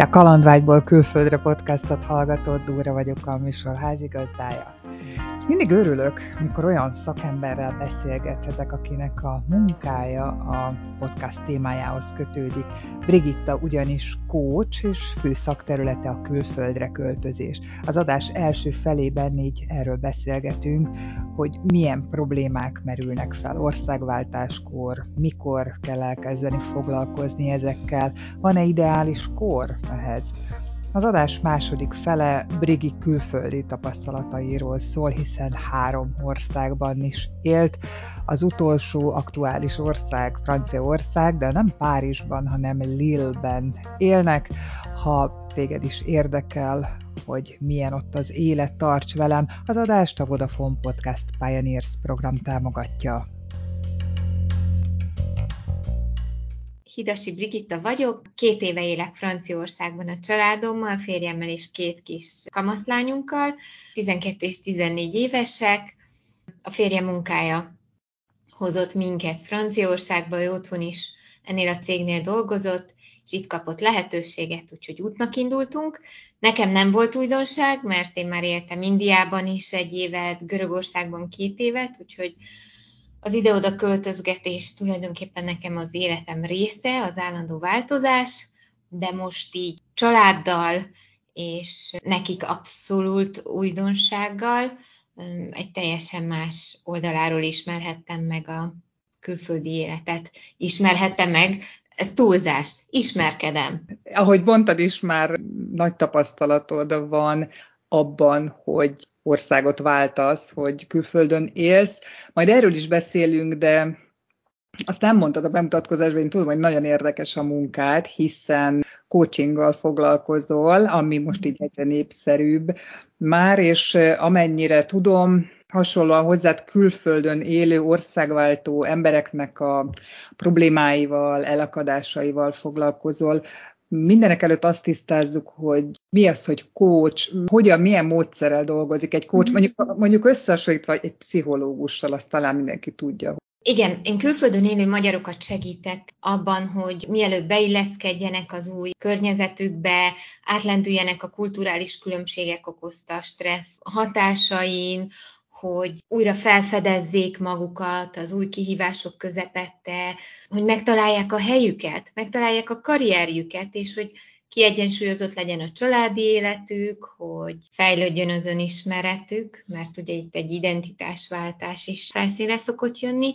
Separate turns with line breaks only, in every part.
Te Kalandvágyból külföldre podcastot hallgatod, Dúra vagyok a műsor házigazdája. Mindig örülök, mikor olyan szakemberrel beszélgethetek, akinek a munkája a podcast témájához kötődik. Brigitta ugyanis coach és fő szakterülete a külföldre költözés. Az adás első felében így erről beszélgetünk, hogy milyen problémák merülnek fel országváltáskor, mikor kell elkezdeni foglalkozni ezekkel, van-e ideális kor ehhez az adás második fele Brigi külföldi tapasztalatairól szól, hiszen három országban is élt. Az utolsó aktuális ország Franciaország, de nem Párizsban, hanem Lille-ben élnek. Ha téged is érdekel, hogy milyen ott az élet, tarts velem, az adást a Vodafone Podcast Pioneers program támogatja.
Hidasi Brigitta vagyok, két éve élek Franciaországban a családommal, férjemmel és két kis kamaszlányunkkal, 12 és 14 évesek. A férje munkája hozott minket Franciaországba, ő otthon is ennél a cégnél dolgozott, és itt kapott lehetőséget, úgyhogy útnak indultunk. Nekem nem volt újdonság, mert én már éltem Indiában is egy évet, Görögországban két évet, úgyhogy az ide-oda költözgetés tulajdonképpen nekem az életem része, az állandó változás, de most így családdal és nekik abszolút újdonsággal egy teljesen más oldaláról ismerhettem meg a külföldi életet. Ismerhettem meg, ez túlzás, ismerkedem.
Ahogy mondtad is, már nagy tapasztalatod van abban, hogy országot váltasz, hogy külföldön élsz. Majd erről is beszélünk, de azt nem mondtad a bemutatkozásban, én tudom, hogy nagyon érdekes a munkád, hiszen coachinggal foglalkozol, ami most így egyre népszerűbb már, és amennyire tudom, hasonlóan hozzád külföldön élő országváltó embereknek a problémáival, elakadásaival foglalkozol. Mindenek előtt azt tisztázzuk, hogy mi az, hogy coach, hogyan, milyen módszerrel dolgozik egy coach, mm-hmm. mondjuk, mondjuk összehasonlítva egy pszichológussal, azt talán mindenki tudja.
Igen, én külföldön élő magyarokat segítek abban, hogy mielőbb beilleszkedjenek az új környezetükbe, átlendüljenek a kulturális különbségek okozta stressz hatásain, hogy újra felfedezzék magukat az új kihívások közepette, hogy megtalálják a helyüket, megtalálják a karrierjüket, és hogy kiegyensúlyozott legyen a családi életük, hogy fejlődjön az önismeretük, mert ugye itt egy identitásváltás is felszínre szokott jönni,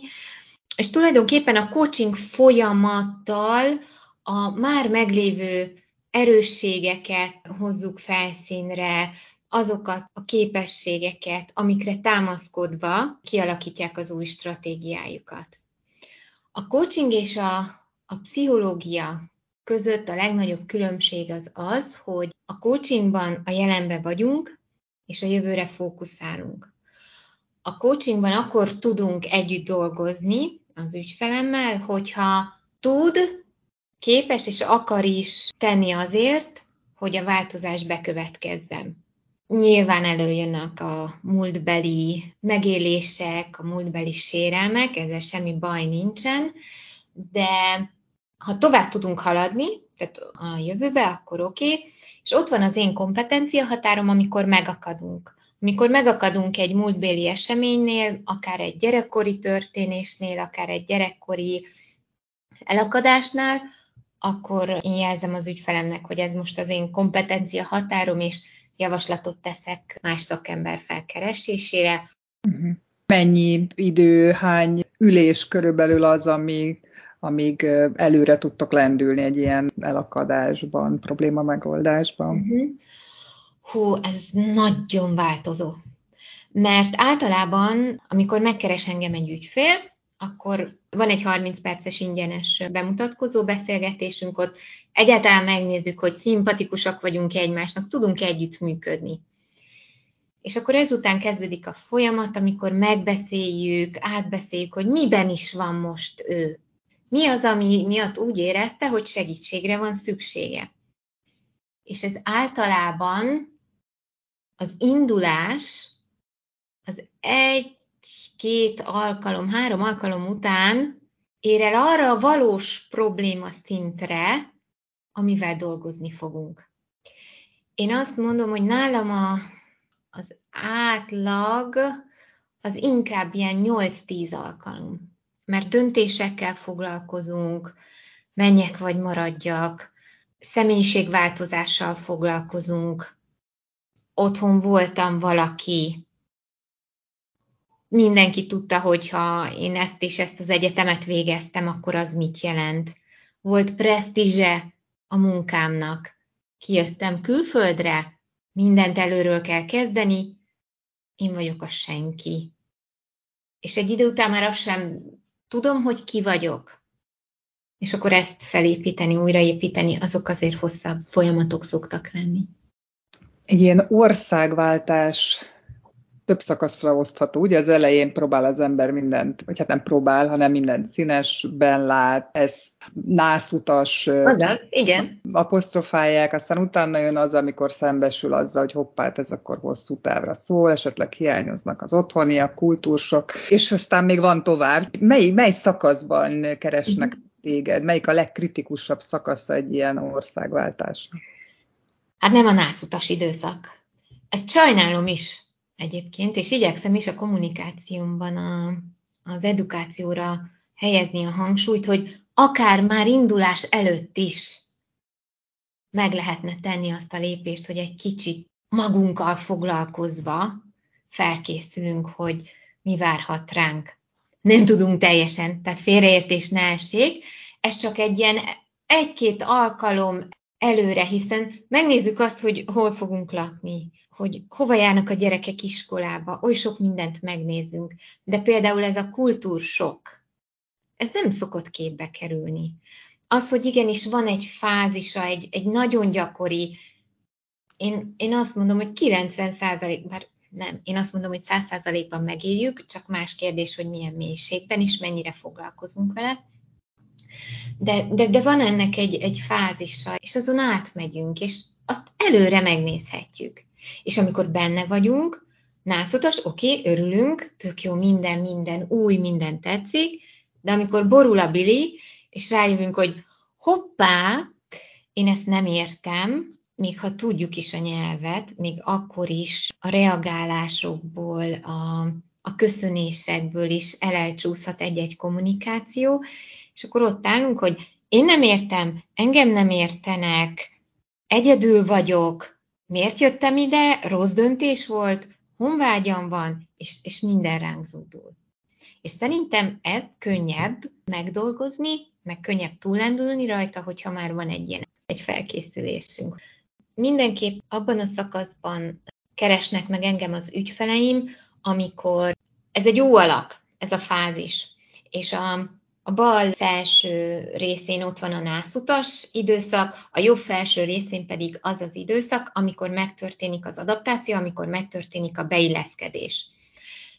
és tulajdonképpen a coaching folyamattal a már meglévő erősségeket hozzuk felszínre, azokat a képességeket, amikre támaszkodva kialakítják az új stratégiájukat. A coaching és a, a pszichológia között a legnagyobb különbség az az, hogy a coachingban a jelenbe vagyunk, és a jövőre fókuszálunk. A coachingban akkor tudunk együtt dolgozni az ügyfelemmel, hogyha tud, képes és akar is tenni azért, hogy a változás bekövetkezzen. Nyilván előjönnek a múltbeli megélések, a múltbeli sérelmek, ezzel semmi baj nincsen, de ha tovább tudunk haladni, tehát a jövőbe, akkor oké, okay, és ott van az én kompetencia határom, amikor megakadunk. Amikor megakadunk egy múltbéli eseménynél, akár egy gyerekkori történésnél, akár egy gyerekkori elakadásnál, akkor én jelzem az ügyfelemnek, hogy ez most az én kompetencia határom, és javaslatot teszek más szakember felkeresésére.
Uh-huh. Mennyi idő, hány ülés körülbelül az, ami amíg előre tudtok lendülni egy ilyen elakadásban, probléma megoldásban? Uh-huh.
Hú, ez nagyon változó. Mert általában, amikor megkeres engem egy ügyfél, akkor van egy 30 perces ingyenes bemutatkozó beszélgetésünk, ott egyáltalán megnézzük, hogy szimpatikusak vagyunk egymásnak, tudunk együtt működni. És akkor ezután kezdődik a folyamat, amikor megbeszéljük, átbeszéljük, hogy miben is van most ő. Mi az, ami miatt úgy érezte, hogy segítségre van szüksége. És ez általában az indulás az egy-két alkalom, három alkalom után ér el arra a valós probléma szintre, amivel dolgozni fogunk. Én azt mondom, hogy nálam a, az átlag az inkább ilyen 8-10 alkalom. Mert döntésekkel foglalkozunk, menjek vagy maradjak, személyiségváltozással foglalkozunk, otthon voltam valaki, mindenki tudta, hogy ha én ezt és ezt az egyetemet végeztem, akkor az mit jelent. Volt presztízse a munkámnak. Kijöttem külföldre, mindent előről kell kezdeni, én vagyok a senki. És egy idő után már azt sem tudom, hogy ki vagyok. És akkor ezt felépíteni, újraépíteni, azok azért hosszabb folyamatok szoktak lenni.
Egy ilyen országváltás több szakaszra osztható. Ugye az elején próbál az ember mindent, vagy hát nem próbál, hanem mindent színesben lát, ez nászutas
Azaz, igen.
apostrofálják, aztán utána jön az, amikor szembesül azzal, hogy hoppát, ez akkor hosszú távra szól, esetleg hiányoznak az otthoni, a kultúrsok, és aztán még van tovább. Mely, mely szakaszban keresnek uh-huh. téged? Melyik a legkritikusabb szakasza egy ilyen országváltásnak?
Hát nem a nászutas időszak. Ezt sajnálom is, egyébként, és igyekszem is a kommunikációmban a, az edukációra helyezni a hangsúlyt, hogy akár már indulás előtt is meg lehetne tenni azt a lépést, hogy egy kicsit magunkkal foglalkozva felkészülünk, hogy mi várhat ránk. Nem tudunk teljesen, tehát félreértés ne essék. Ez csak egy ilyen egy-két alkalom előre, hiszen megnézzük azt, hogy hol fogunk lakni, hogy hova járnak a gyerekek iskolába, oly sok mindent megnézünk, de például ez a kultúrsok, ez nem szokott képbe kerülni. Az, hogy igenis van egy fázisa, egy, egy nagyon gyakori, én, én azt mondom, hogy 90 százalék, bár nem, én azt mondom, hogy 100 százalékban megéljük, csak más kérdés, hogy milyen mélységben és mennyire foglalkozunk vele. De, de, de van ennek egy, egy fázisa, és azon átmegyünk, és azt előre megnézhetjük. És amikor benne vagyunk, nászutas, oké, okay, örülünk, tök jó, minden, minden új, minden tetszik, de amikor borul a bili, és rájövünk, hogy hoppá, én ezt nem értem, még ha tudjuk is a nyelvet, még akkor is a reagálásokból, a, a köszönésekből is elelcsúszhat egy-egy kommunikáció, és akkor ott állunk, hogy én nem értem, engem nem értenek, egyedül vagyok, miért jöttem ide, rossz döntés volt, honvágyam van, és, és minden ránk zúdul. És szerintem ezt könnyebb megdolgozni, meg könnyebb túlendülni rajta, hogyha már van egy ilyen egy felkészülésünk. Mindenképp abban a szakaszban keresnek meg engem az ügyfeleim, amikor ez egy jó alak, ez a fázis. És a, a bal felső részén ott van a nászutas időszak, a jobb felső részén pedig az az időszak, amikor megtörténik az adaptáció, amikor megtörténik a beilleszkedés.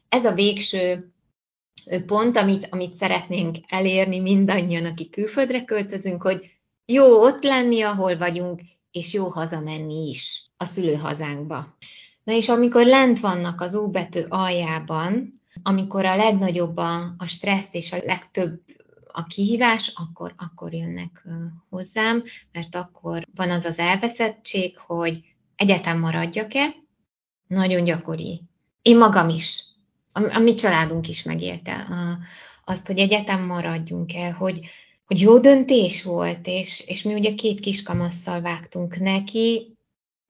Ez a végső pont, amit, amit szeretnénk elérni mindannyian, akik külföldre költözünk, hogy jó ott lenni, ahol vagyunk, és jó hazamenni is a szülőhazánkba. Na és amikor lent vannak az óbetű aljában, amikor a legnagyobb a, a stressz és a legtöbb a kihívás, akkor, akkor jönnek hozzám, mert akkor van az az elveszettség, hogy egyetem maradjak-e, nagyon gyakori. Én magam is, a, a mi családunk is megélte a, azt, hogy egyetem maradjunk-e, hogy, hogy jó döntés volt, és, és mi ugye két kiskamasszal vágtunk neki,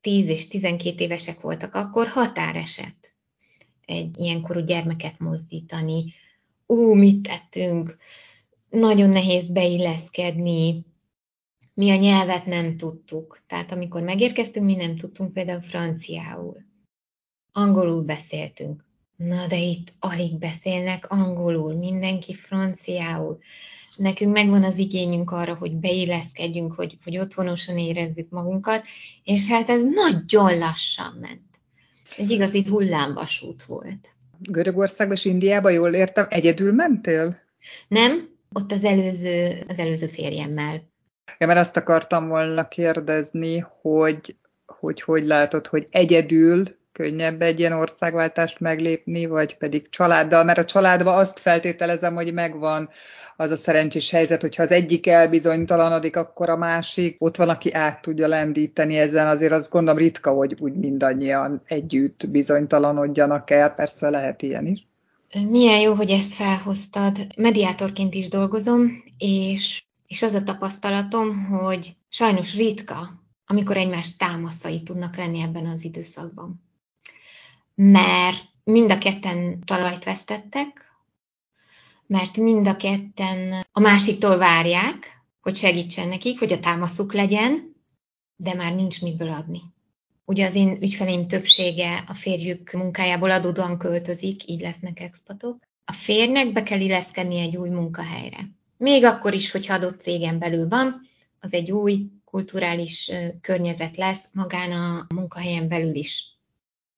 10 és 12 évesek voltak akkor, határeset egy ilyenkorú gyermeket mozdítani. Ú, mit tettünk, nagyon nehéz beilleszkedni, mi a nyelvet nem tudtuk. Tehát amikor megérkeztünk, mi nem tudtunk például franciául. Angolul beszéltünk. Na de itt alig beszélnek angolul, mindenki franciául. Nekünk megvan az igényünk arra, hogy beilleszkedjünk, hogy, hogy otthonosan érezzük magunkat, és hát ez nagyon lassan ment. Egy igazi hullámvasút volt.
Görögországba és Indiába, jól értem, egyedül mentél?
Nem, ott az előző, az előző férjemmel.
Ja, mert azt akartam volna kérdezni, hogy hogy, hogy látod, hogy egyedül könnyebb egy ilyen országváltást meglépni, vagy pedig családdal, mert a családban azt feltételezem, hogy megvan az a szerencsés helyzet, hogyha az egyik elbizonytalanodik, akkor a másik, ott van, aki át tudja lendíteni ezen, azért azt gondolom ritka, hogy úgy mindannyian együtt bizonytalanodjanak el, persze lehet ilyen is.
Milyen jó, hogy ezt felhoztad. Mediátorként is dolgozom, és, és az a tapasztalatom, hogy sajnos ritka, amikor egymás támaszai tudnak lenni ebben az időszakban. Mert mind a ketten talajt vesztettek, mert mind a ketten a másiktól várják, hogy segítsen nekik, hogy a támaszuk legyen, de már nincs miből adni. Ugye az én ügyfeleim többsége a férjük munkájából adódóan költözik, így lesznek expatok. A férnek be kell illeszkedni egy új munkahelyre. Még akkor is, hogyha adott cégen belül van, az egy új kulturális környezet lesz magán a munkahelyen belül is.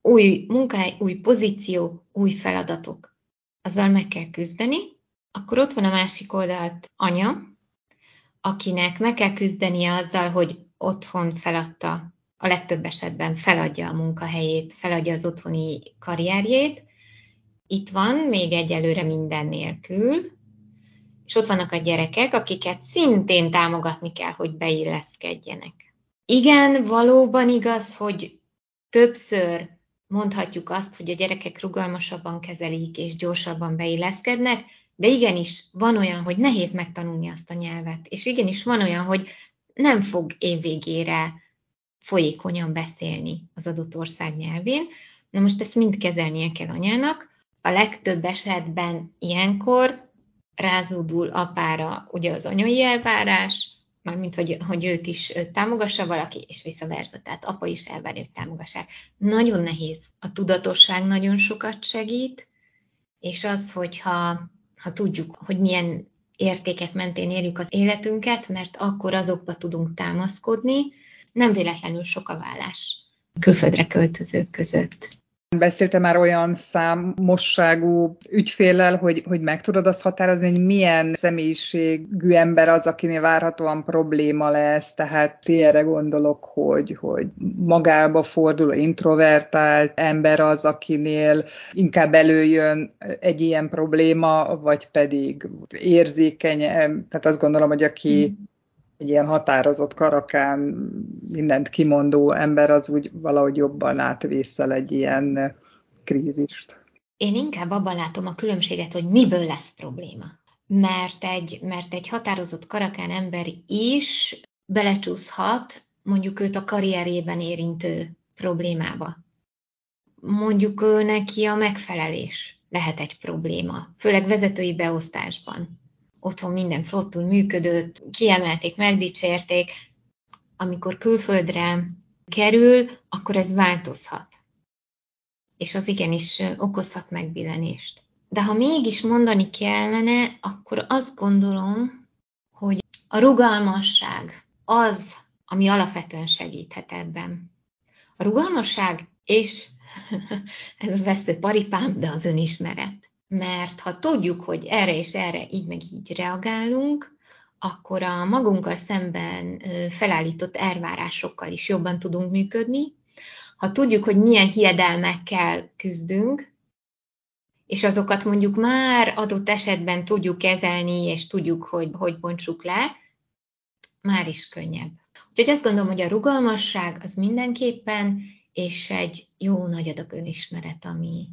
Új munkahely, új pozíció, új feladatok. Azzal meg kell küzdeni, akkor ott van a másik oldalt anya, akinek meg kell küzdenie azzal, hogy otthon feladta, a legtöbb esetben feladja a munkahelyét, feladja az otthoni karrierjét. Itt van még egyelőre minden nélkül, és ott vannak a gyerekek, akiket szintén támogatni kell, hogy beilleszkedjenek. Igen, valóban igaz, hogy többször mondhatjuk azt, hogy a gyerekek rugalmasabban kezelik és gyorsabban beilleszkednek, de igenis van olyan, hogy nehéz megtanulni azt a nyelvet, és igenis van olyan, hogy nem fog évvégére folyékonyan beszélni az adott ország nyelvén. Na most ezt mind kezelnie kell anyának. A legtöbb esetben ilyenkor rázódul apára ugye az anyai elvárás, mármint hogy, hogy őt is támogassa valaki, és vice versa, tehát apa is elvárja, hogy támogassák. Nagyon nehéz. A tudatosság nagyon sokat segít, és az, hogyha ha tudjuk, hogy milyen értékek mentén érjük az életünket, mert akkor azokba tudunk támaszkodni, nem véletlenül sok a vállás külföldre költözők között.
Beszélte már olyan számosságú ügyféllel, hogy, hogy meg tudod azt határozni, hogy milyen személyiségű ember az, akinél várhatóan probléma lesz, tehát erre gondolok, hogy, hogy magába forduló introvertált ember az, akinél inkább előjön egy ilyen probléma, vagy pedig érzékeny, tehát azt gondolom, hogy aki mm egy ilyen határozott karakán, mindent kimondó ember az úgy valahogy jobban átvészel egy ilyen krízist.
Én inkább abban látom a különbséget, hogy miből lesz probléma. Mert egy, mert egy határozott karakán ember is belecsúszhat mondjuk őt a karrierjében érintő problémába. Mondjuk neki a megfelelés lehet egy probléma, főleg vezetői beosztásban otthon minden flottul működött, kiemelték, megdicsérték. Amikor külföldre kerül, akkor ez változhat. És az igenis okozhat megbillenést. De ha mégis mondani kellene, akkor azt gondolom, hogy a rugalmasság az, ami alapvetően segíthet ebben. A rugalmasság és ez a vesző paripám, de az önismeret mert ha tudjuk, hogy erre és erre így meg így reagálunk, akkor a magunkkal szemben felállított elvárásokkal is jobban tudunk működni. Ha tudjuk, hogy milyen hiedelmekkel küzdünk, és azokat mondjuk már adott esetben tudjuk kezelni, és tudjuk, hogy hogy bontsuk le, már is könnyebb. Úgyhogy azt gondolom, hogy a rugalmasság az mindenképpen, és egy jó nagy adag önismeret, ami,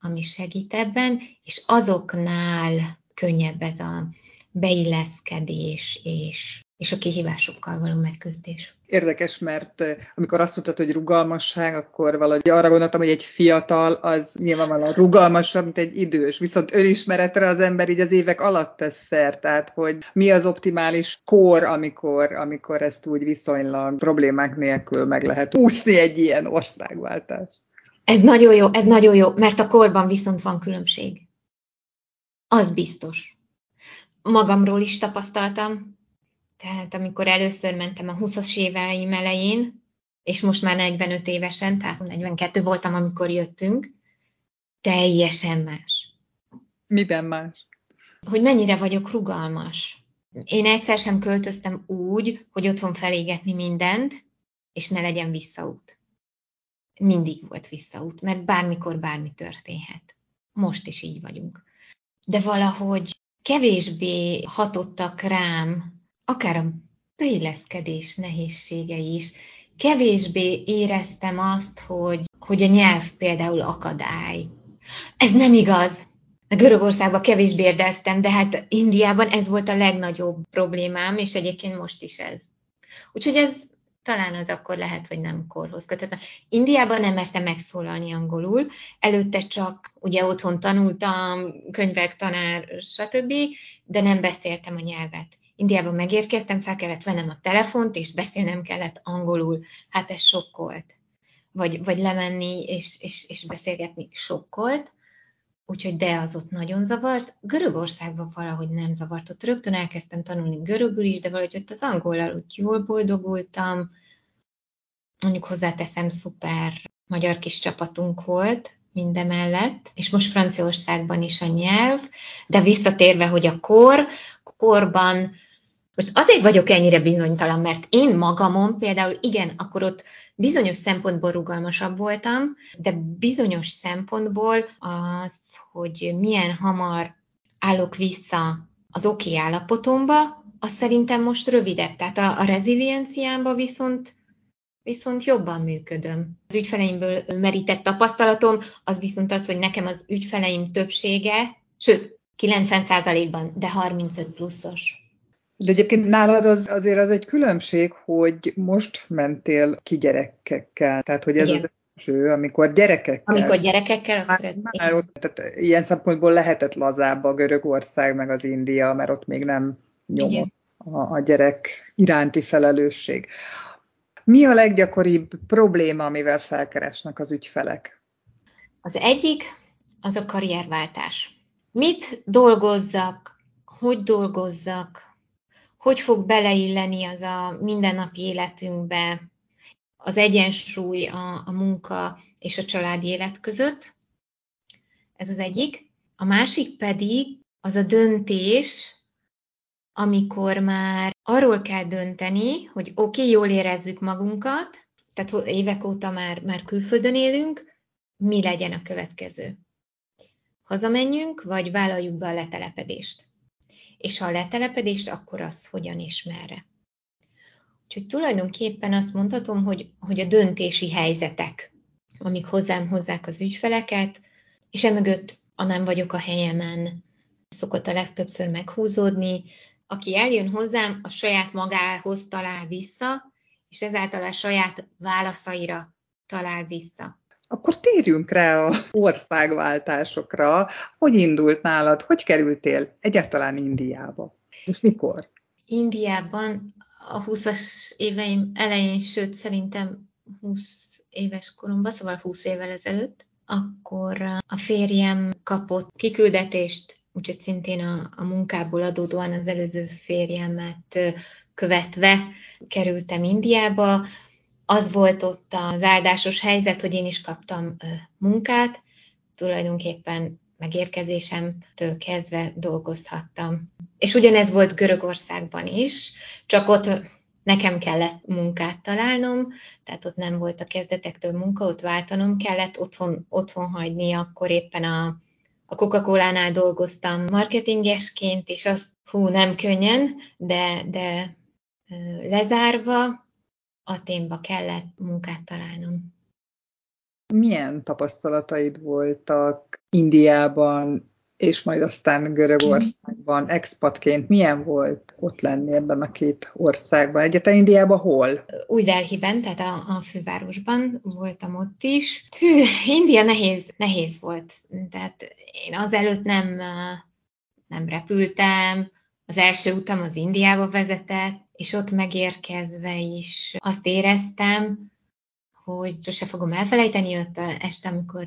ami segít ebben, és azoknál könnyebb ez a beilleszkedés és, és a kihívásokkal való megküzdés.
Érdekes, mert eh, amikor azt mondtad, hogy rugalmasság, akkor valahogy arra gondoltam, hogy egy fiatal az nyilvánvalóan rugalmasabb, mint egy idős. Viszont önismeretre az ember így az évek alatt tesz szer, tehát hogy mi az optimális kor, amikor, amikor ezt úgy viszonylag problémák nélkül meg lehet úszni egy ilyen országváltás.
Ez nagyon jó, ez nagyon jó, mert a korban viszont van különbség. Az biztos. Magamról is tapasztaltam, tehát amikor először mentem a 20-as éveim elején, és most már 45 évesen, tehát 42 voltam, amikor jöttünk, teljesen más.
Miben más?
Hogy mennyire vagyok rugalmas. Én egyszer sem költöztem úgy, hogy otthon felégetni mindent, és ne legyen visszaút mindig volt visszaút, mert bármikor bármi történhet. Most is így vagyunk. De valahogy kevésbé hatottak rám, akár a beilleszkedés nehézségei is, kevésbé éreztem azt, hogy, hogy a nyelv például akadály. Ez nem igaz. Görögországban kevésbé éreztem, de hát Indiában ez volt a legnagyobb problémám, és egyébként most is ez. Úgyhogy ez talán az akkor lehet, hogy nem korhoz kötött. Indiában nem mertem megszólalni angolul, előtte csak ugye otthon tanultam, könyvek, tanár, stb., de nem beszéltem a nyelvet. Indiában megérkeztem, fel kellett vennem a telefont, és beszélnem kellett angolul. Hát ez sokkolt. Vagy, vagy lemenni és, és, és beszélgetni sokkolt. Úgyhogy de az ott nagyon zavart. Görögországban valahogy nem zavart. Ott rögtön elkezdtem tanulni görögül is, de valahogy ott az angollal úgy jól boldogultam. Mondjuk hozzáteszem, szuper magyar kis csapatunk volt mindemellett, és most Franciaországban is a nyelv, de visszatérve, hogy a kor, korban most azért vagyok ennyire bizonytalan, mert én magamon például igen, akkor ott bizonyos szempontból rugalmasabb voltam, de bizonyos szempontból az, hogy milyen hamar állok vissza az oké okay állapotomba, az szerintem most rövidebb. Tehát a, a rezilienciámba viszont viszont jobban működöm. Az ügyfeleimből merített tapasztalatom az viszont az, hogy nekem az ügyfeleim többsége, sőt, 90%-ban, de 35 pluszos.
De egyébként nálad az, azért az egy különbség, hogy most mentél ki gyerekekkel, tehát hogy ez Igen. az első, amikor gyerekekkel.
Amikor gyerekekkel,
már, ez már ott, tehát ilyen szempontból lehetett lazább a Görögország, meg az India, mert ott még nem nyomott a, a gyerek iránti felelősség. Mi a leggyakoribb probléma, amivel felkeresnek az ügyfelek?
Az egyik az a karrierváltás. Mit dolgozzak, hogy dolgozzak, hogy fog beleilleni az a mindennapi életünkbe az egyensúly a, a munka és a családi élet között. Ez az egyik. A másik pedig az a döntés, amikor már arról kell dönteni, hogy oké, okay, jól érezzük magunkat, tehát évek óta már, már külföldön élünk, mi legyen a következő. Hazamenjünk, vagy vállaljuk be a letelepedést és ha a letelepedést, akkor az hogyan és merre. Úgyhogy tulajdonképpen azt mondhatom, hogy, hogy a döntési helyzetek, amik hozzám hozzák az ügyfeleket, és emögött a nem vagyok a helyemen, szokott a legtöbbször meghúzódni, aki eljön hozzám, a saját magához talál vissza, és ezáltal a saját válaszaira talál vissza.
Akkor térjünk rá a országváltásokra. Hogy indult nálad? Hogy kerültél egyáltalán Indiába? És mikor?
Indiában a 20-as éveim elején, sőt szerintem 20 éves koromban, szóval 20 évvel ezelőtt, akkor a férjem kapott kiküldetést, úgyhogy szintén a, a munkából adódóan az előző férjemet követve kerültem Indiába, az volt ott az áldásos helyzet, hogy én is kaptam munkát, tulajdonképpen megérkezésemtől kezdve dolgozhattam. És ugyanez volt Görögországban is, csak ott nekem kellett munkát találnom, tehát ott nem volt a kezdetektől munka, ott váltanom kellett, otthon, otthon hagyni, akkor éppen a, a Coca-Cola-nál dolgoztam marketingesként, és azt, hú, nem könnyen, de, de lezárva, Aténba kellett munkát találnom.
Milyen tapasztalataid voltak Indiában, és majd aztán Görögországban, expatként? Milyen volt ott lenni ebben a két országban? Egyetlen Indiában hol?
Új Delhiben, tehát a, a fővárosban voltam ott is. Hű, India nehéz, nehéz volt. Tehát én azelőtt nem, nem repültem, az első utam az Indiába vezetett, és ott megérkezve is azt éreztem, hogy sose fogom elfelejteni ott este, amikor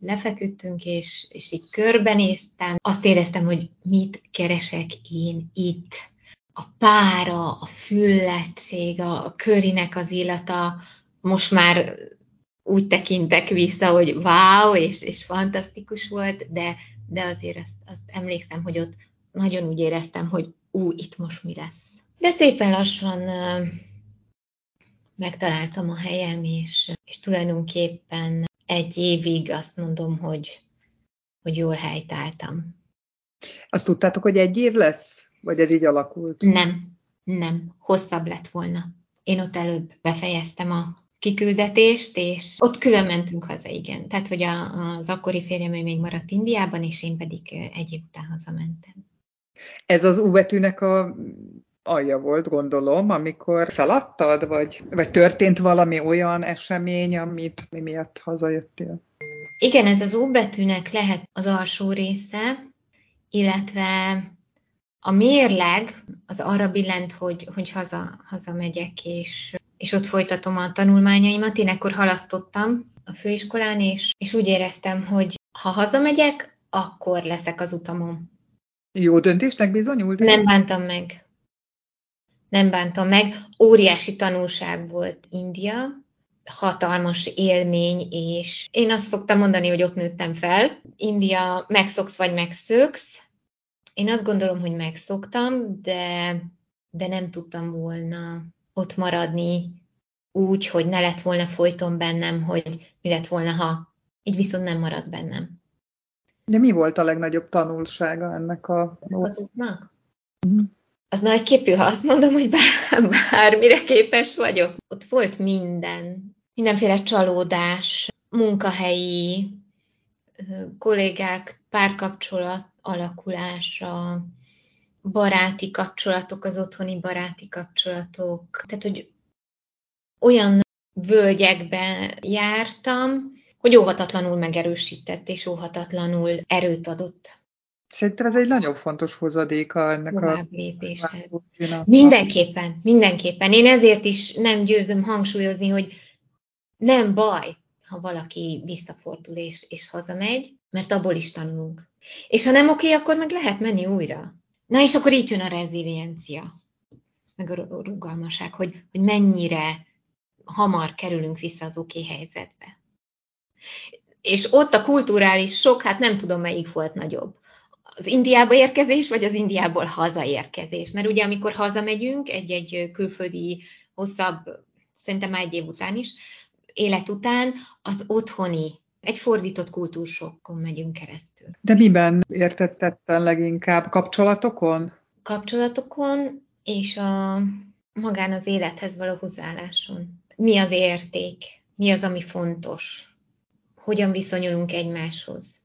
lefeküdtünk, és, és így körbenéztem, azt éreztem, hogy mit keresek én itt. A pára, a füllettség, a körinek az illata, most már úgy tekintek vissza, hogy wow, és, és fantasztikus volt, de, de azért azt, azt emlékszem, hogy ott nagyon úgy éreztem, hogy ú, itt most mi lesz. De szépen lassan megtaláltam a helyem, és, és tulajdonképpen egy évig azt mondom, hogy, hogy jól helytáltam.
Azt tudtátok, hogy egy év lesz? Vagy ez így alakult?
Nem, nem. Hosszabb lett volna. Én ott előbb befejeztem a kiküldetést, és ott külön mentünk haza, igen. Tehát, hogy a, az akkori férjem még maradt Indiában, és én pedig egy év után hazamentem.
Ez az U betűnek a alja volt, gondolom, amikor feladtad, vagy, vagy történt valami olyan esemény, amit mi miatt hazajöttél?
Igen, ez az U betűnek lehet az alsó része, illetve a mérleg az arra billent, hogy, hogy haza, hazamegyek, és, és ott folytatom a tanulmányaimat. Én ekkor halasztottam a főiskolán, és, és úgy éreztem, hogy ha hazamegyek, akkor leszek az utamon.
Jó döntésnek bizonyult?
Nem bántam meg. Nem bántam meg. Óriási tanulság volt India, hatalmas élmény, és én azt szoktam mondani, hogy ott nőttem fel. India megszoksz vagy megszöksz, én azt gondolom, hogy megszoktam, de, de nem tudtam volna ott maradni úgy, hogy ne lett volna folyton bennem, hogy mi lett volna, ha így viszont nem marad bennem.
De mi volt a legnagyobb tanulsága ennek a
azoknak? Mm. Az nagy képű, ha azt mondom, hogy bár, bármire képes vagyok. Ott volt minden. Mindenféle csalódás, munkahelyi, kollégák, párkapcsolat, alakulása, baráti kapcsolatok, az otthoni baráti kapcsolatok. Tehát, hogy olyan völgyekbe jártam, hogy óhatatlanul megerősített és óhatatlanul erőt adott.
Szerintem ez egy nagyon fontos hozadéka ennek a
lépéshez. Mindenképpen, mindenképpen. Én ezért is nem győzöm hangsúlyozni, hogy nem baj, ha valaki visszafordul és, és hazamegy, mert abból is tanulunk. És ha nem oké, akkor meg lehet menni újra. Na és akkor így jön a reziliencia, meg a rugalmaság, hogy, hogy mennyire hamar kerülünk vissza az oké helyzetbe. És ott a kulturális sok, hát nem tudom, melyik volt nagyobb. Az Indiába érkezés, vagy az Indiából hazaérkezés. Mert ugye, amikor hazamegyünk egy-egy külföldi hosszabb, szerintem már egy év után is, élet után, az otthoni egy fordított kultúrsokkon megyünk keresztül.
De miben értettetten leginkább? Kapcsolatokon?
Kapcsolatokon, és a magán az élethez való hozzáálláson. Mi az érték? Mi az, ami fontos? Hogyan viszonyulunk egymáshoz?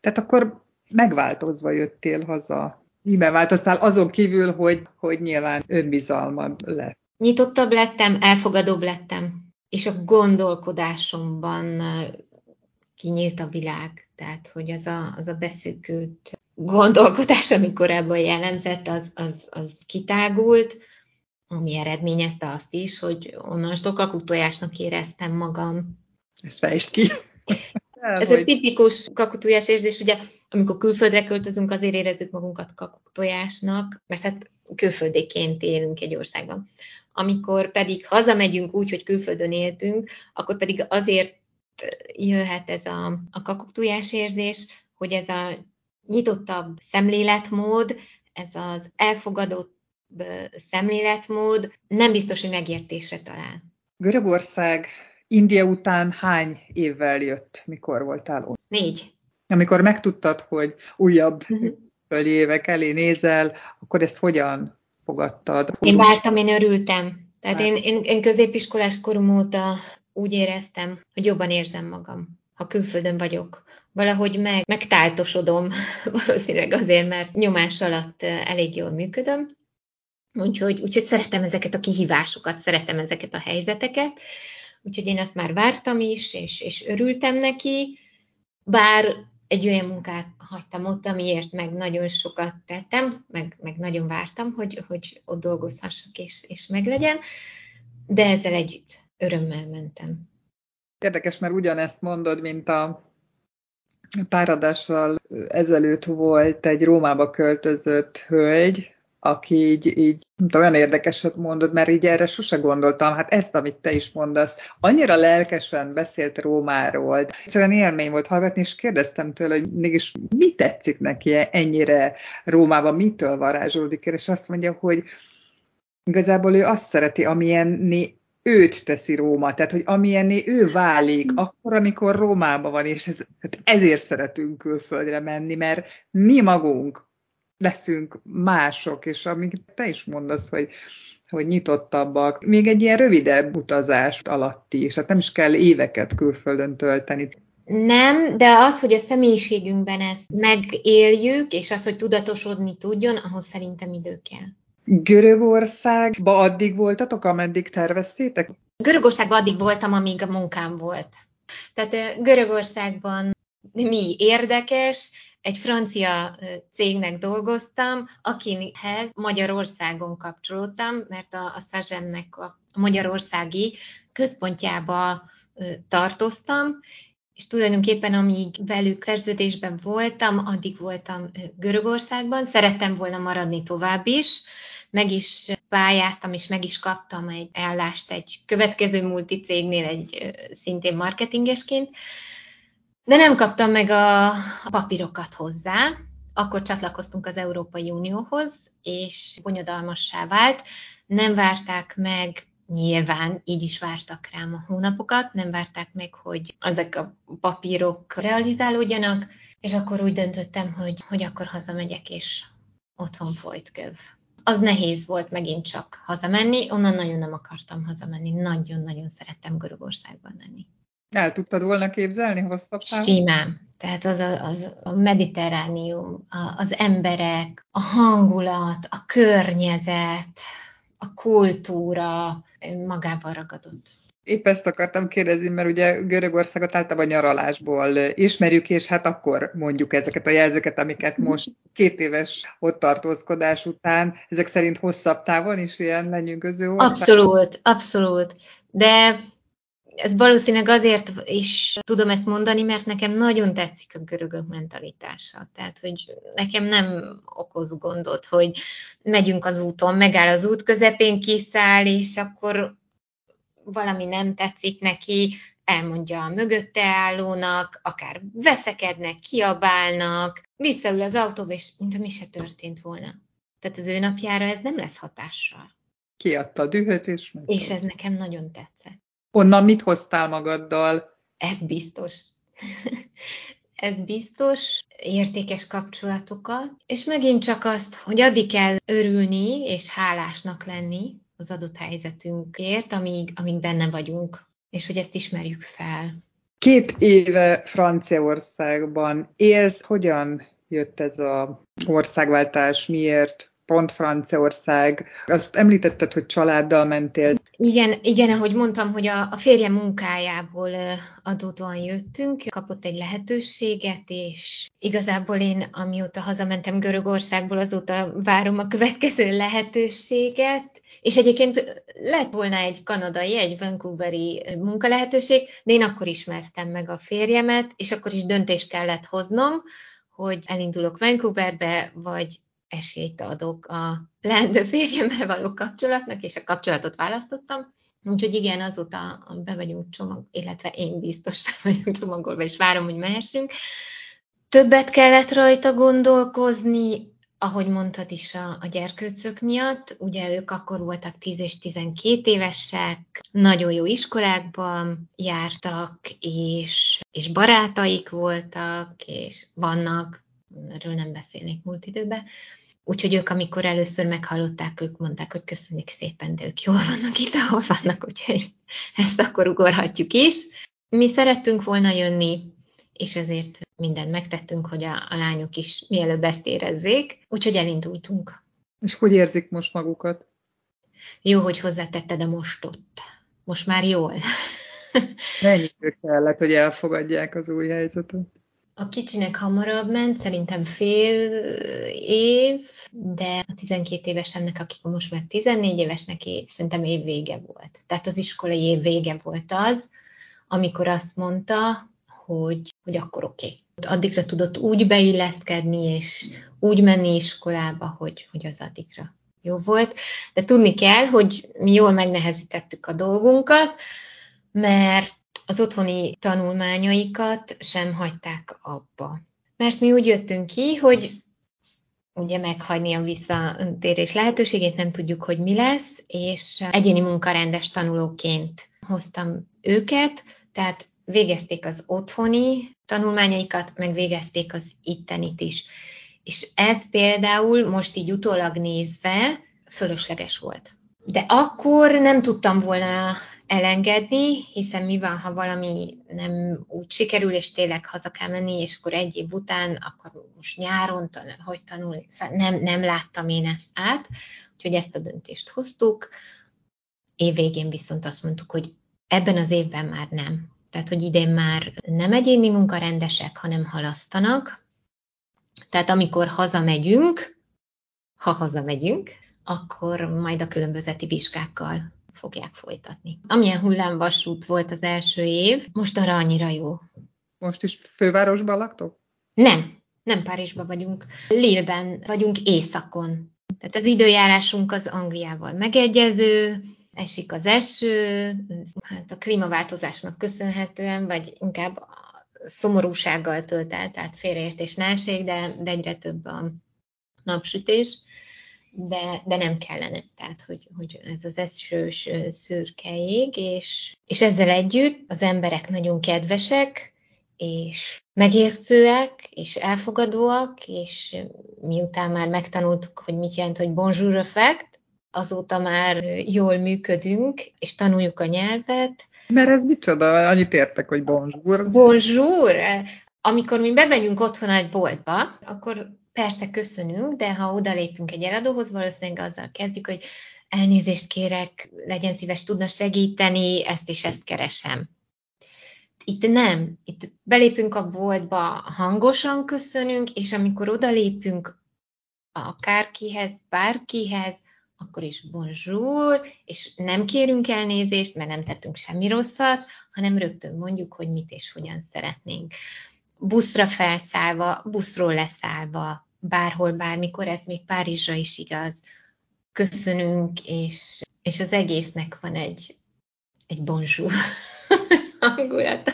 Tehát akkor megváltozva jöttél haza. Miben változtál azon kívül, hogy, hogy nyilván önbizalma lett?
Nyitottabb lettem, elfogadóbb lettem, és a gondolkodásomban kinyílt a világ, tehát hogy az a, az a beszűkült gondolkodás, ami korábban jellemzett, az, az, az kitágult, ami eredményezte azt is, hogy onnantól kakutojásnak éreztem magam.
Ezt fejtsd ki.
Ez hogy... a tipikus kakutojás érzés, ugye amikor külföldre költözünk, azért érezzük magunkat kakutojásnak, mert hát külföldéként élünk egy országban. Amikor pedig hazamegyünk úgy, hogy külföldön éltünk, akkor pedig azért jöhet ez a, a kakuktujás érzés, hogy ez a nyitottabb szemléletmód, ez az elfogadott szemléletmód nem biztos, hogy megértésre talál.
Görögország India után hány évvel jött, mikor voltál ott?
Négy.
Amikor megtudtad, hogy újabb uh-huh. évek elé nézel, akkor ezt hogyan fogadtad?
Én vártam, én örültem. Tehát én, én, én középiskolás korom óta úgy éreztem, hogy jobban érzem magam, ha külföldön vagyok. Valahogy meg, megtáltosodom, valószínűleg azért, mert nyomás alatt elég jól működöm. Úgyhogy, úgyhogy szeretem ezeket a kihívásokat, szeretem ezeket a helyzeteket. Úgyhogy én azt már vártam is, és, és örültem neki, bár egy olyan munkát hagytam ott, amiért meg nagyon sokat tettem, meg, meg nagyon vártam, hogy, hogy ott dolgozhassak és, és meglegyen, de ezzel együtt örömmel mentem.
Érdekes, mert ugyanezt mondod, mint a páradással ezelőtt volt egy Rómába költözött hölgy, aki így, így olyan érdekeset mondott, mert így erre sose gondoltam. Hát ezt, amit te is mondasz, annyira lelkesen beszélt Rómáról. Egyszerűen élmény volt hallgatni, és kérdeztem tőle, hogy mégis mi tetszik neki ennyire Rómában, mitől varázsolódik és azt mondja, hogy igazából ő azt szereti, amilyen őt teszi Róma, tehát hogy amilyenné ő válik, akkor, amikor Rómában van, és ez, hát ezért szeretünk külföldre menni, mert mi magunk leszünk mások, és amíg te is mondasz, hogy hogy nyitottabbak. Még egy ilyen rövidebb utazás alatt is, hát nem is kell éveket külföldön tölteni.
Nem, de az, hogy a személyiségünkben ezt megéljük, és az, hogy tudatosodni tudjon, ahhoz szerintem idő kell.
Görögországba addig voltatok, ameddig terveztétek?
Görögországban addig voltam, amíg a munkám volt. Tehát Görögországban mi érdekes, egy francia cégnek dolgoztam, akihez Magyarországon kapcsolódtam, mert a, a Szazsemnek a magyarországi központjába tartoztam, és tulajdonképpen amíg velük szerződésben voltam, addig voltam Görögországban, szerettem volna maradni tovább is, meg is pályáztam, és meg is kaptam egy állást egy következő multicégnél, egy szintén marketingesként, de nem kaptam meg a papírokat hozzá, akkor csatlakoztunk az Európai Unióhoz, és bonyodalmassá vált. Nem várták meg, nyilván így is vártak rám a hónapokat, nem várták meg, hogy ezek a papírok realizálódjanak, és akkor úgy döntöttem, hogy, hogy akkor hazamegyek, és otthon folyt köv. Az nehéz volt megint csak hazamenni, onnan nagyon nem akartam hazamenni, nagyon-nagyon szerettem Görögországban lenni.
El tudtad volna képzelni hosszabb távon?
Simán. Tehát az a, az a mediterránium, a, az emberek, a hangulat, a környezet, a kultúra magában ragadott.
Épp ezt akartam kérdezni, mert ugye Görögországot általában nyaralásból ismerjük, és hát akkor mondjuk ezeket a jelzőket, amiket mhm. most két éves ott tartózkodás után, ezek szerint hosszabb távon is ilyen lenyűgöző
ország? Abszolút, abszolút. De ez valószínűleg azért is tudom ezt mondani, mert nekem nagyon tetszik a görögök mentalitása. Tehát, hogy nekem nem okoz gondot, hogy megyünk az úton, megáll az út közepén, kiszáll, és akkor valami nem tetszik neki, elmondja a mögötte állónak, akár veszekednek, kiabálnak, visszaül az autóba, és mint mi se történt volna. Tehát az ő napjára ez nem lesz hatással.
Kiadta a dühöt, és...
És ez nekem nagyon tetszett.
Onnan mit hoztál magaddal?
Ez biztos. Ez biztos, értékes kapcsolatokat, és megint csak azt, hogy addig kell örülni és hálásnak lenni az adott helyzetünkért, amíg, amíg benne vagyunk, és hogy ezt ismerjük fel.
Két éve Franciaországban élsz, hogyan jött ez a országváltás, miért? Pont Franciaország. Azt említetted, hogy családdal mentél.
Igen, igen, ahogy mondtam, hogy a, a férjem munkájából adódóan jöttünk, kapott egy lehetőséget, és igazából én, amióta hazamentem Görögországból, azóta várom a következő lehetőséget, és egyébként lett volna egy kanadai, egy vancouveri munkalehetőség, de én akkor ismertem meg a férjemet, és akkor is döntést kellett hoznom, hogy elindulok Vancouverbe, vagy esélyt adok a leendő férjemmel való kapcsolatnak, és a kapcsolatot választottam. Úgyhogy igen, azóta be vagyunk csomag, illetve én biztos be vagyunk csomagolva, és várom, hogy mehessünk. Többet kellett rajta gondolkozni, ahogy mondtad is a, a gyerkőcök miatt, ugye ők akkor voltak 10 és 12 évesek, nagyon jó iskolákban jártak, és, és barátaik voltak, és vannak, erről nem beszélnék múlt időben, Úgyhogy ők, amikor először meghallották, ők mondták, hogy köszönjük szépen, de ők jól vannak itt, ahol vannak, úgyhogy ezt akkor ugorhatjuk is. Mi szerettünk volna jönni, és ezért mindent megtettünk, hogy a, a lányok is mielőbb ezt érezzék, úgyhogy elindultunk.
És hogy érzik most magukat?
Jó, hogy hozzátetted a mostot. Most már jól.
Mennyi kellett, hogy elfogadják az új helyzetet?
A kicsinek hamarabb ment, szerintem fél év, de a 12 évesemnek, akik most már 14 éves neki, szerintem év vége volt. Tehát az iskolai év vége volt az, amikor azt mondta, hogy, hogy akkor oké. Okay. Addigra tudott úgy beilleszkedni, és úgy menni iskolába, hogy, hogy az addigra jó volt. De tudni kell, hogy mi jól megnehezítettük a dolgunkat, mert az otthoni tanulmányaikat sem hagyták abba. Mert mi úgy jöttünk ki, hogy ugye meghagyni a visszatérés lehetőségét, nem tudjuk, hogy mi lesz, és egyéni munkarendes tanulóként hoztam őket, tehát végezték az otthoni tanulmányaikat, meg végezték az ittenit is. És ez például most így utólag nézve fölösleges volt. De akkor nem tudtam volna elengedni, hiszen mi van, ha valami nem úgy sikerül, és tényleg haza kell menni, és akkor egy év után, akkor most nyáron tan- hogy tanulni, szóval nem, nem láttam én ezt át, úgyhogy ezt a döntést hoztuk. Év végén viszont azt mondtuk, hogy ebben az évben már nem. Tehát, hogy idén már nem egyéni munkarendesek, hanem halasztanak. Tehát amikor hazamegyünk, ha hazamegyünk, akkor majd a különbözeti vizsgákkal fogják folytatni. Amilyen hullámvasút volt az első év, most arra annyira jó.
Most is fővárosban laktok?
Nem, nem Párizsban vagyunk. Lille-ben vagyunk északon. Tehát az időjárásunk az Angliával megegyező, esik az eső, hát a klímaváltozásnak köszönhetően, vagy inkább a szomorúsággal tölt el, tehát félreértés ne de, de egyre több a napsütés de, de nem kellene, tehát hogy, hogy ez az esős szürke ég, és, és ezzel együtt az emberek nagyon kedvesek, és megértőek, és elfogadóak, és miután már megtanultuk, hogy mit jelent, hogy bonjour effect, azóta már jól működünk, és tanuljuk a nyelvet.
Mert ez micsoda? Annyit értek, hogy bonjour.
Bonjour! Amikor mi bemegyünk otthon egy boltba, akkor persze köszönünk, de ha odalépünk egy eladóhoz, valószínűleg azzal kezdjük, hogy elnézést kérek, legyen szíves, tudna segíteni, ezt és ezt keresem. Itt nem. Itt belépünk a boltba, hangosan köszönünk, és amikor odalépünk akárkihez, bárkihez, akkor is bonjour, és nem kérünk elnézést, mert nem tettünk semmi rosszat, hanem rögtön mondjuk, hogy mit és hogyan szeretnénk buszra felszállva, buszról leszállva, bárhol, bármikor, ez még Párizsra is igaz. Köszönünk, és, és az egésznek van egy, egy bonjour hangulata.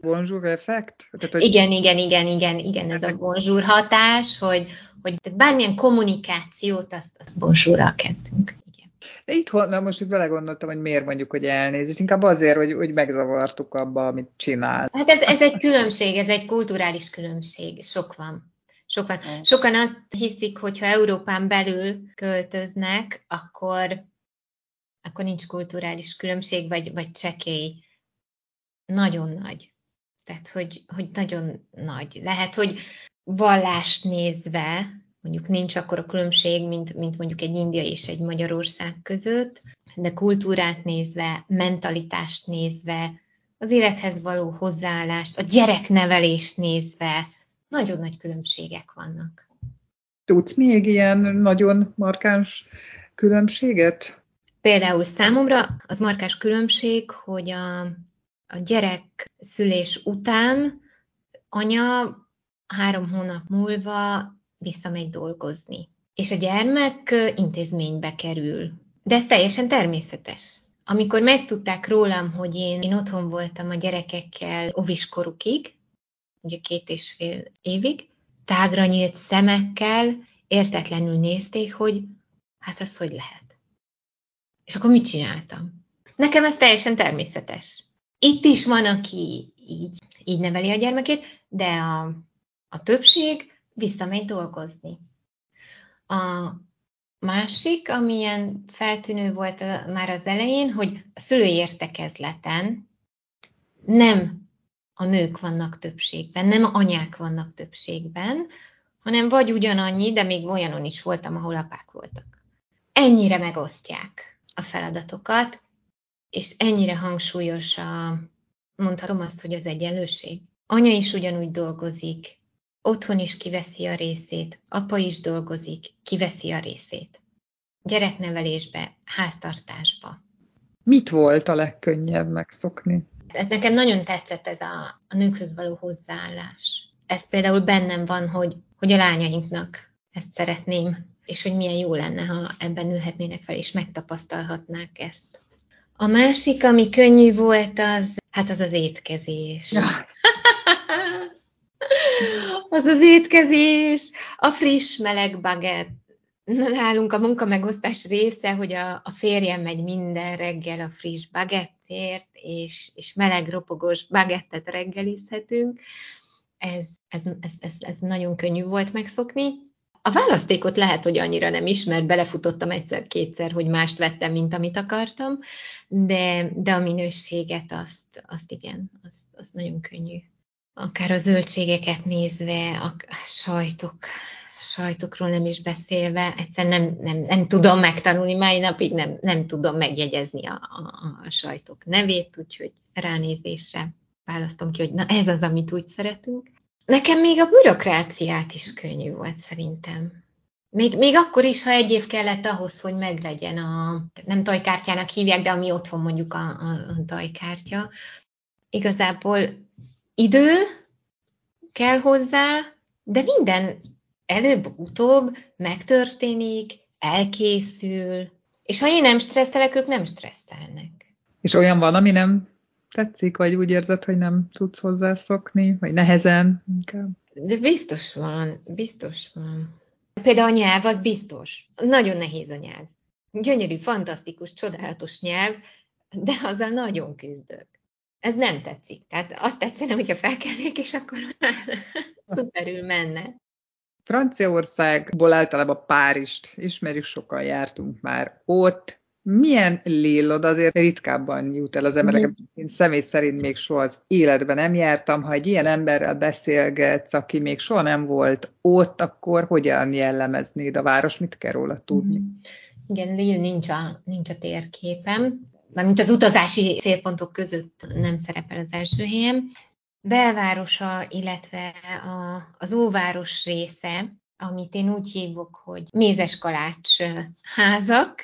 Bonjour effekt?
Tehát, hogy... Igen, igen, igen, igen, igen, ez a bonjour hatás, hogy, hogy bármilyen kommunikációt, azt, azt bonjourral kezdünk.
De itthon, na most itt belegondoltam, hogy miért mondjuk, hogy elnézést, inkább azért, hogy, hogy megzavartuk abba, amit csinál.
Hát ez, ez egy különbség, ez egy kulturális különbség, sok van. Sok van. Sokan azt hiszik, hogy ha Európán belül költöznek, akkor, akkor nincs kulturális különbség, vagy, vagy csekély. Nagyon nagy. Tehát, hogy, hogy nagyon nagy. Lehet, hogy vallást nézve mondjuk nincs akkor a különbség, mint, mint mondjuk egy India és egy Magyarország között, de kultúrát nézve, mentalitást nézve, az élethez való hozzáállást, a gyereknevelést nézve, nagyon nagy különbségek vannak.
Tudsz még ilyen nagyon markáns különbséget?
Például számomra az markáns különbség, hogy a, a gyerek szülés után anya három hónap múlva visszamegy dolgozni. És a gyermek intézménybe kerül. De ez teljesen természetes. Amikor megtudták rólam, hogy én, én otthon voltam a gyerekekkel oviskorukig, ugye két és fél évig, tágra nyílt szemekkel, értetlenül nézték, hogy hát ez hogy lehet. És akkor mit csináltam? Nekem ez teljesen természetes. Itt is van, aki így, így neveli a gyermekét, de a, a többség visszamegy dolgozni. A másik, amilyen feltűnő volt már az elején, hogy a szülői értekezleten nem a nők vannak többségben, nem anyák vannak többségben, hanem vagy ugyanannyi, de még olyanon is voltam, ahol apák voltak. Ennyire megosztják a feladatokat, és ennyire hangsúlyos a, mondhatom azt, hogy az egyenlőség. Anya is ugyanúgy dolgozik, Otthon is kiveszi a részét, apa is dolgozik, kiveszi a részét. Gyereknevelésbe, háztartásba.
Mit volt a legkönnyebb megszokni?
Ez nekem nagyon tetszett ez a, a nőkhöz való hozzáállás. Ez például bennem van, hogy, hogy a lányainknak ezt szeretném, és hogy milyen jó lenne, ha ebben nőhetnének fel, és megtapasztalhatnák ezt. A másik, ami könnyű volt, az, hát az az étkezés. Ja. az az étkezés, a friss, meleg bagett. Nálunk a munkamegosztás része, hogy a, a férjem megy minden reggel a friss bagettért, és, és meleg ropogós bagettet reggelizhetünk. Ez, ez, ez, ez, ez nagyon könnyű volt megszokni. A választékot lehet, hogy annyira nem ismert, belefutottam egyszer-kétszer, hogy mást vettem, mint amit akartam, de, de a minőséget azt, azt igen, azt, azt nagyon könnyű. Akár a zöldségeket nézve, a, sajtok, sajtokról nem is beszélve, egyszerűen nem, nem, nem tudom megtanulni, mai napig nem, nem tudom megjegyezni a, a, a sajtok nevét, úgyhogy ránézésre választom ki, hogy na ez az, amit úgy szeretünk. Nekem még a bürokráciát is könnyű volt szerintem. Még, még akkor is, ha egy év kellett ahhoz, hogy meglegyen a, nem tajkártyának hívják, de ami otthon mondjuk a, a, a tajkártya. Igazából idő kell hozzá, de minden előbb-utóbb megtörténik, elkészül, és ha én nem stresszelek, ők nem stresszelnek.
És olyan van, ami nem tetszik, vagy úgy érzed, hogy nem tudsz hozzászokni, vagy nehezen inkább?
De biztos van, biztos van. Például a nyelv az biztos. Nagyon nehéz a nyelv. Gyönyörű, fantasztikus, csodálatos nyelv, de azzal nagyon küzdök. Ez nem tetszik. Tehát azt tetszene, hogyha felkelnék, és akkor már szuperül menne.
Franciaországból általában Párizst ismerjük, sokan jártunk már ott. Milyen lélod azért ritkábban jut el az embereket. Mm. Én személy szerint még soha az életben nem jártam. Ha egy ilyen emberrel beszélgetsz, aki még soha nem volt ott, akkor hogyan jellemeznéd a város? Mit kell róla tudni? Mm.
Igen, Lille nincs a, nincs a térképem. Mármint az utazási célpontok között nem szerepel az első helyen belvárosa, illetve a, az óváros része, amit én úgy hívok, hogy mézes kalács házak,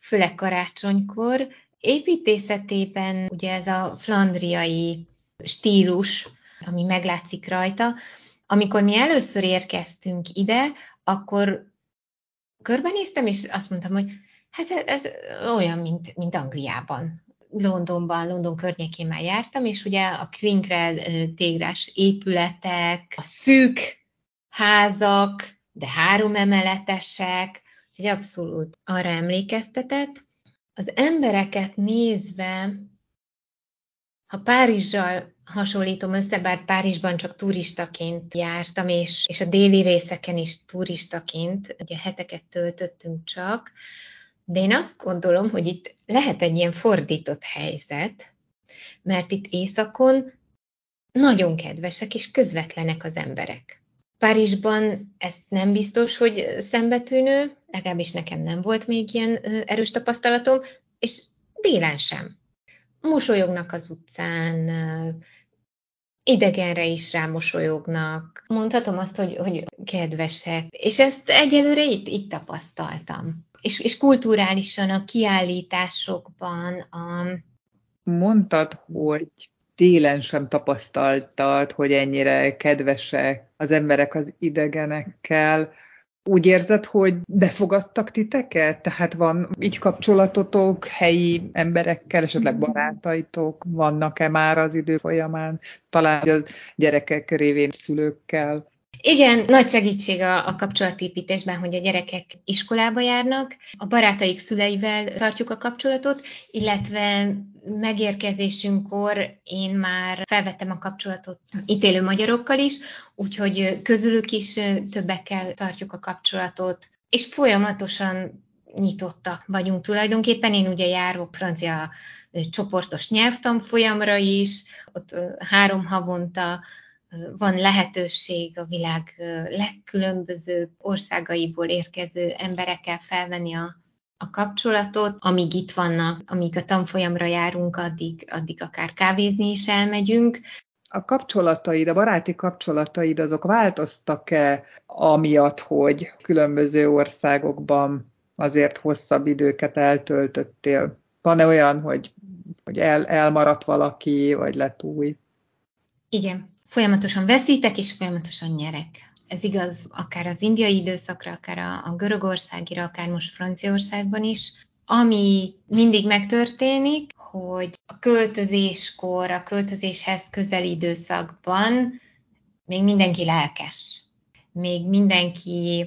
főleg karácsonykor. Építészetében ugye ez a flandriai stílus, ami meglátszik rajta. Amikor mi először érkeztünk ide, akkor körbenéztem, és azt mondtam, hogy hát ez olyan, mint, mint Angliában. Londonban, London környékén már jártam, és ugye a klinkrel tégrás épületek, a szűk házak, de három emeletesek, úgyhogy abszolút arra emlékeztetett. Az embereket nézve, ha Párizsal hasonlítom össze, bár Párizsban csak turistaként jártam, és, és a déli részeken is turistaként, ugye heteket töltöttünk csak, de én azt gondolom, hogy itt lehet egy ilyen fordított helyzet, mert itt északon nagyon kedvesek és közvetlenek az emberek. Párizsban ez nem biztos, hogy szembetűnő, legalábbis nekem nem volt még ilyen erős tapasztalatom, és délen sem. Mosolyognak az utcán, idegenre is rámosolyognak. Mondhatom azt, hogy, hogy kedvesek. És ezt egyelőre itt, itt tapasztaltam és, és kulturálisan a kiállításokban. A...
Mondtad, hogy télen sem tapasztaltad, hogy ennyire kedvesek az emberek az idegenekkel. Úgy érzed, hogy befogadtak titeket? Tehát van így kapcsolatotok helyi emberekkel, esetleg mm-hmm. barátaitok vannak-e már az idő folyamán? Talán az gyerekek révén szülőkkel?
Igen, nagy segítség a, a kapcsolatépítésben, hogy a gyerekek iskolába járnak, a barátaik szüleivel tartjuk a kapcsolatot, illetve megérkezésünkkor én már felvettem a kapcsolatot itt élő magyarokkal is, úgyhogy közülük is többekkel tartjuk a kapcsolatot, és folyamatosan nyitottak vagyunk tulajdonképpen. Én ugye járok francia csoportos nyelvtanfolyamra is, ott három havonta van lehetőség a világ legkülönbözőbb országaiból érkező emberekkel felvenni a, a kapcsolatot, amíg itt vannak, amíg a tanfolyamra járunk, addig, addig akár kávézni is elmegyünk.
A kapcsolataid, a baráti kapcsolataid, azok változtak-e amiatt, hogy különböző országokban azért hosszabb időket eltöltöttél? Van-e olyan, hogy, hogy el, elmaradt valaki, vagy lett új?
Igen, folyamatosan veszítek, és folyamatosan nyerek. Ez igaz akár az indiai időszakra, akár a, a görögországira, akár most Franciaországban is. Ami mindig megtörténik, hogy a költözéskor, a költözéshez közeli időszakban még mindenki lelkes. Még mindenki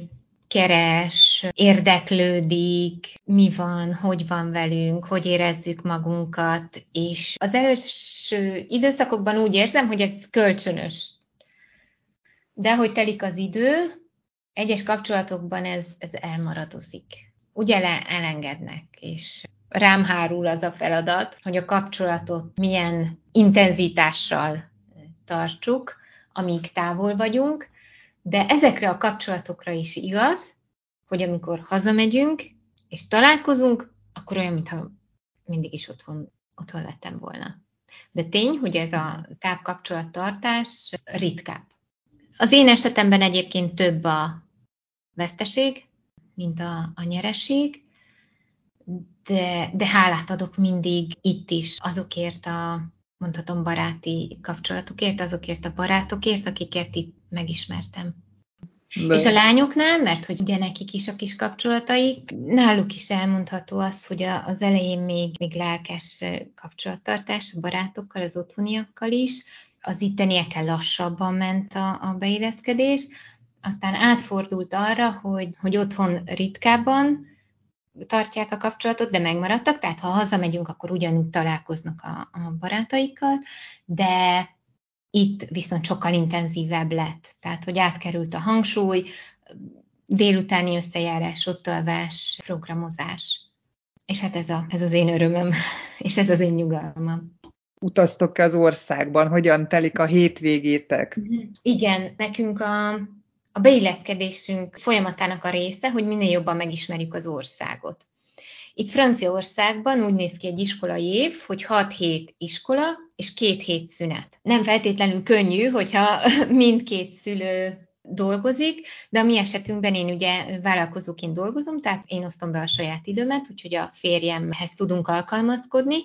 keres, érdeklődik, mi van, hogy van velünk, hogy érezzük magunkat, és az első időszakokban úgy érzem, hogy ez kölcsönös. de hogy telik az idő, egyes kapcsolatokban ez, ez elmaradozik. Ugye elengednek, és rám hárul az a feladat, hogy a kapcsolatot milyen intenzitással tartsuk, amíg távol vagyunk, de ezekre a kapcsolatokra is igaz, hogy amikor hazamegyünk és találkozunk, akkor olyan, mintha mindig is otthon, otthon lettem volna. De tény, hogy ez a távkapcsolattartás ritkább. Az én esetemben egyébként több a veszteség, mint a, a nyereség, de, de hálát adok mindig itt is azokért a, mondhatom, baráti kapcsolatokért, azokért a barátokért, akiket itt megismertem. De... És a lányoknál, mert hogy ugye nekik is a kis kapcsolataik, náluk is elmondható az, hogy az elején még, még lelkes kapcsolattartás a barátokkal, az otthoniakkal is, az itteniekkel lassabban ment a, a beilleszkedés, aztán átfordult arra, hogy, hogy otthon ritkábban tartják a kapcsolatot, de megmaradtak, tehát ha hazamegyünk, akkor ugyanúgy találkoznak a, a barátaikkal, de itt viszont sokkal intenzívebb lett. Tehát, hogy átkerült a hangsúly, délutáni összejárás, ottalvás, programozás. És hát ez, a, ez az én örömöm, és ez az én nyugalmam.
Utaztok az országban? Hogyan telik a hétvégétek?
Igen, nekünk a, a beilleszkedésünk folyamatának a része, hogy minél jobban megismerjük az országot. Itt Franciaországban úgy néz ki egy iskolai év, hogy 6 hét iskola és 2 hét szünet. Nem feltétlenül könnyű, hogyha mindkét szülő dolgozik, de a mi esetünkben én ugye vállalkozóként dolgozom, tehát én osztom be a saját időmet, úgyhogy a férjemhez tudunk alkalmazkodni,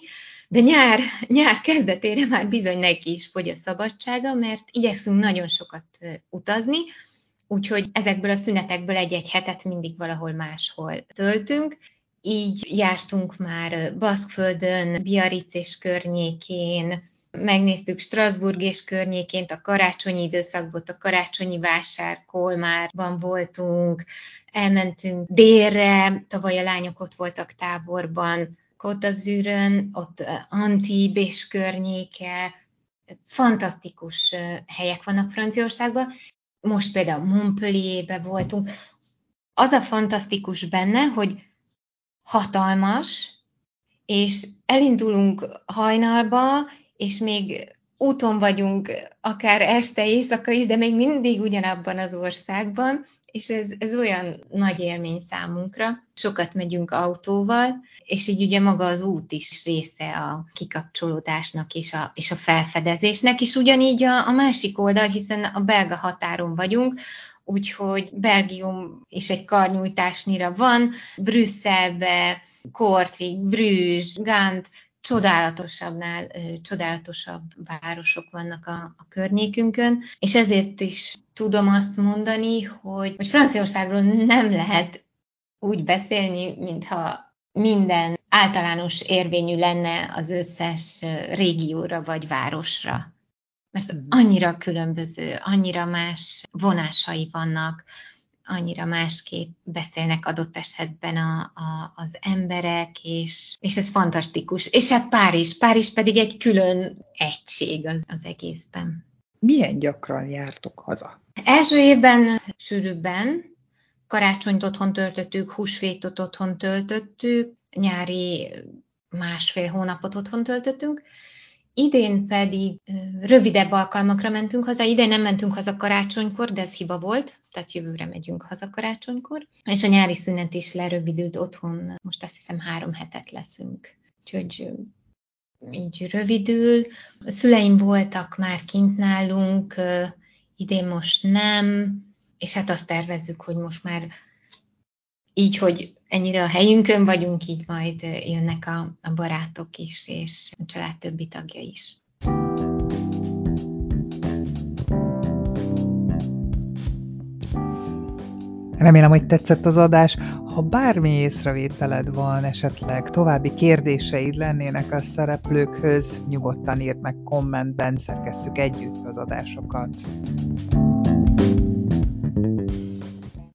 de nyár, nyár kezdetére már bizony neki is fogy a szabadsága, mert igyekszünk nagyon sokat utazni, úgyhogy ezekből a szünetekből egy-egy hetet mindig valahol máshol töltünk, így jártunk már Baszkföldön, Biarritz és környékén, megnéztük Strasbourg és környékén a karácsonyi időszakban, a karácsonyi vásár, Kolmárban voltunk, elmentünk délre, tavaly a lányok ott voltak táborban, Kotazűrön, ott Antib és környéke, fantasztikus helyek vannak Franciaországban. Most például Montpellierbe voltunk. Az a fantasztikus benne, hogy hatalmas, és elindulunk hajnalba, és még úton vagyunk, akár este, éjszaka is, de még mindig ugyanabban az országban, és ez, ez olyan nagy élmény számunkra. Sokat megyünk autóval, és így ugye maga az út is része a kikapcsolódásnak és a, és a felfedezésnek, és ugyanígy a, a másik oldal, hiszen a belga határon vagyunk, úgyhogy Belgium is egy karnyújtásnyira van, Brüsszelbe, Kortrijk, Brüzs, Gant, csodálatosabbnál csodálatosabb városok vannak a, a környékünkön, és ezért is tudom azt mondani, hogy, hogy Franciaországról nem lehet úgy beszélni, mintha minden általános érvényű lenne az összes régióra vagy városra mert mhm. annyira különböző, annyira más vonásai vannak, annyira másképp beszélnek adott esetben a, a, az emberek, és, és ez fantasztikus. És hát Párizs, Párizs pedig egy külön egység az, az egészben.
Milyen gyakran jártok haza?
Első évben sűrűbben, karácsonyt otthon töltöttük, húsvétot otthon töltöttük, nyári másfél hónapot otthon töltöttünk, Idén pedig rövidebb alkalmakra mentünk haza. Idén nem mentünk haza karácsonykor, de ez hiba volt, tehát jövőre megyünk haza karácsonykor. És a nyári szünet is lerövidült otthon, most azt hiszem három hetet leszünk. Úgyhogy így rövidül. A szüleim voltak már kint nálunk, idén most nem, és hát azt tervezzük, hogy most már így, hogy ennyire a helyünkön vagyunk, így majd jönnek a, a barátok is, és a család többi tagja is.
Remélem, hogy tetszett az adás. Ha bármi észrevételed van, esetleg további kérdéseid lennének a szereplőkhöz, nyugodtan írd meg kommentben, szerkesszük együtt az adásokat.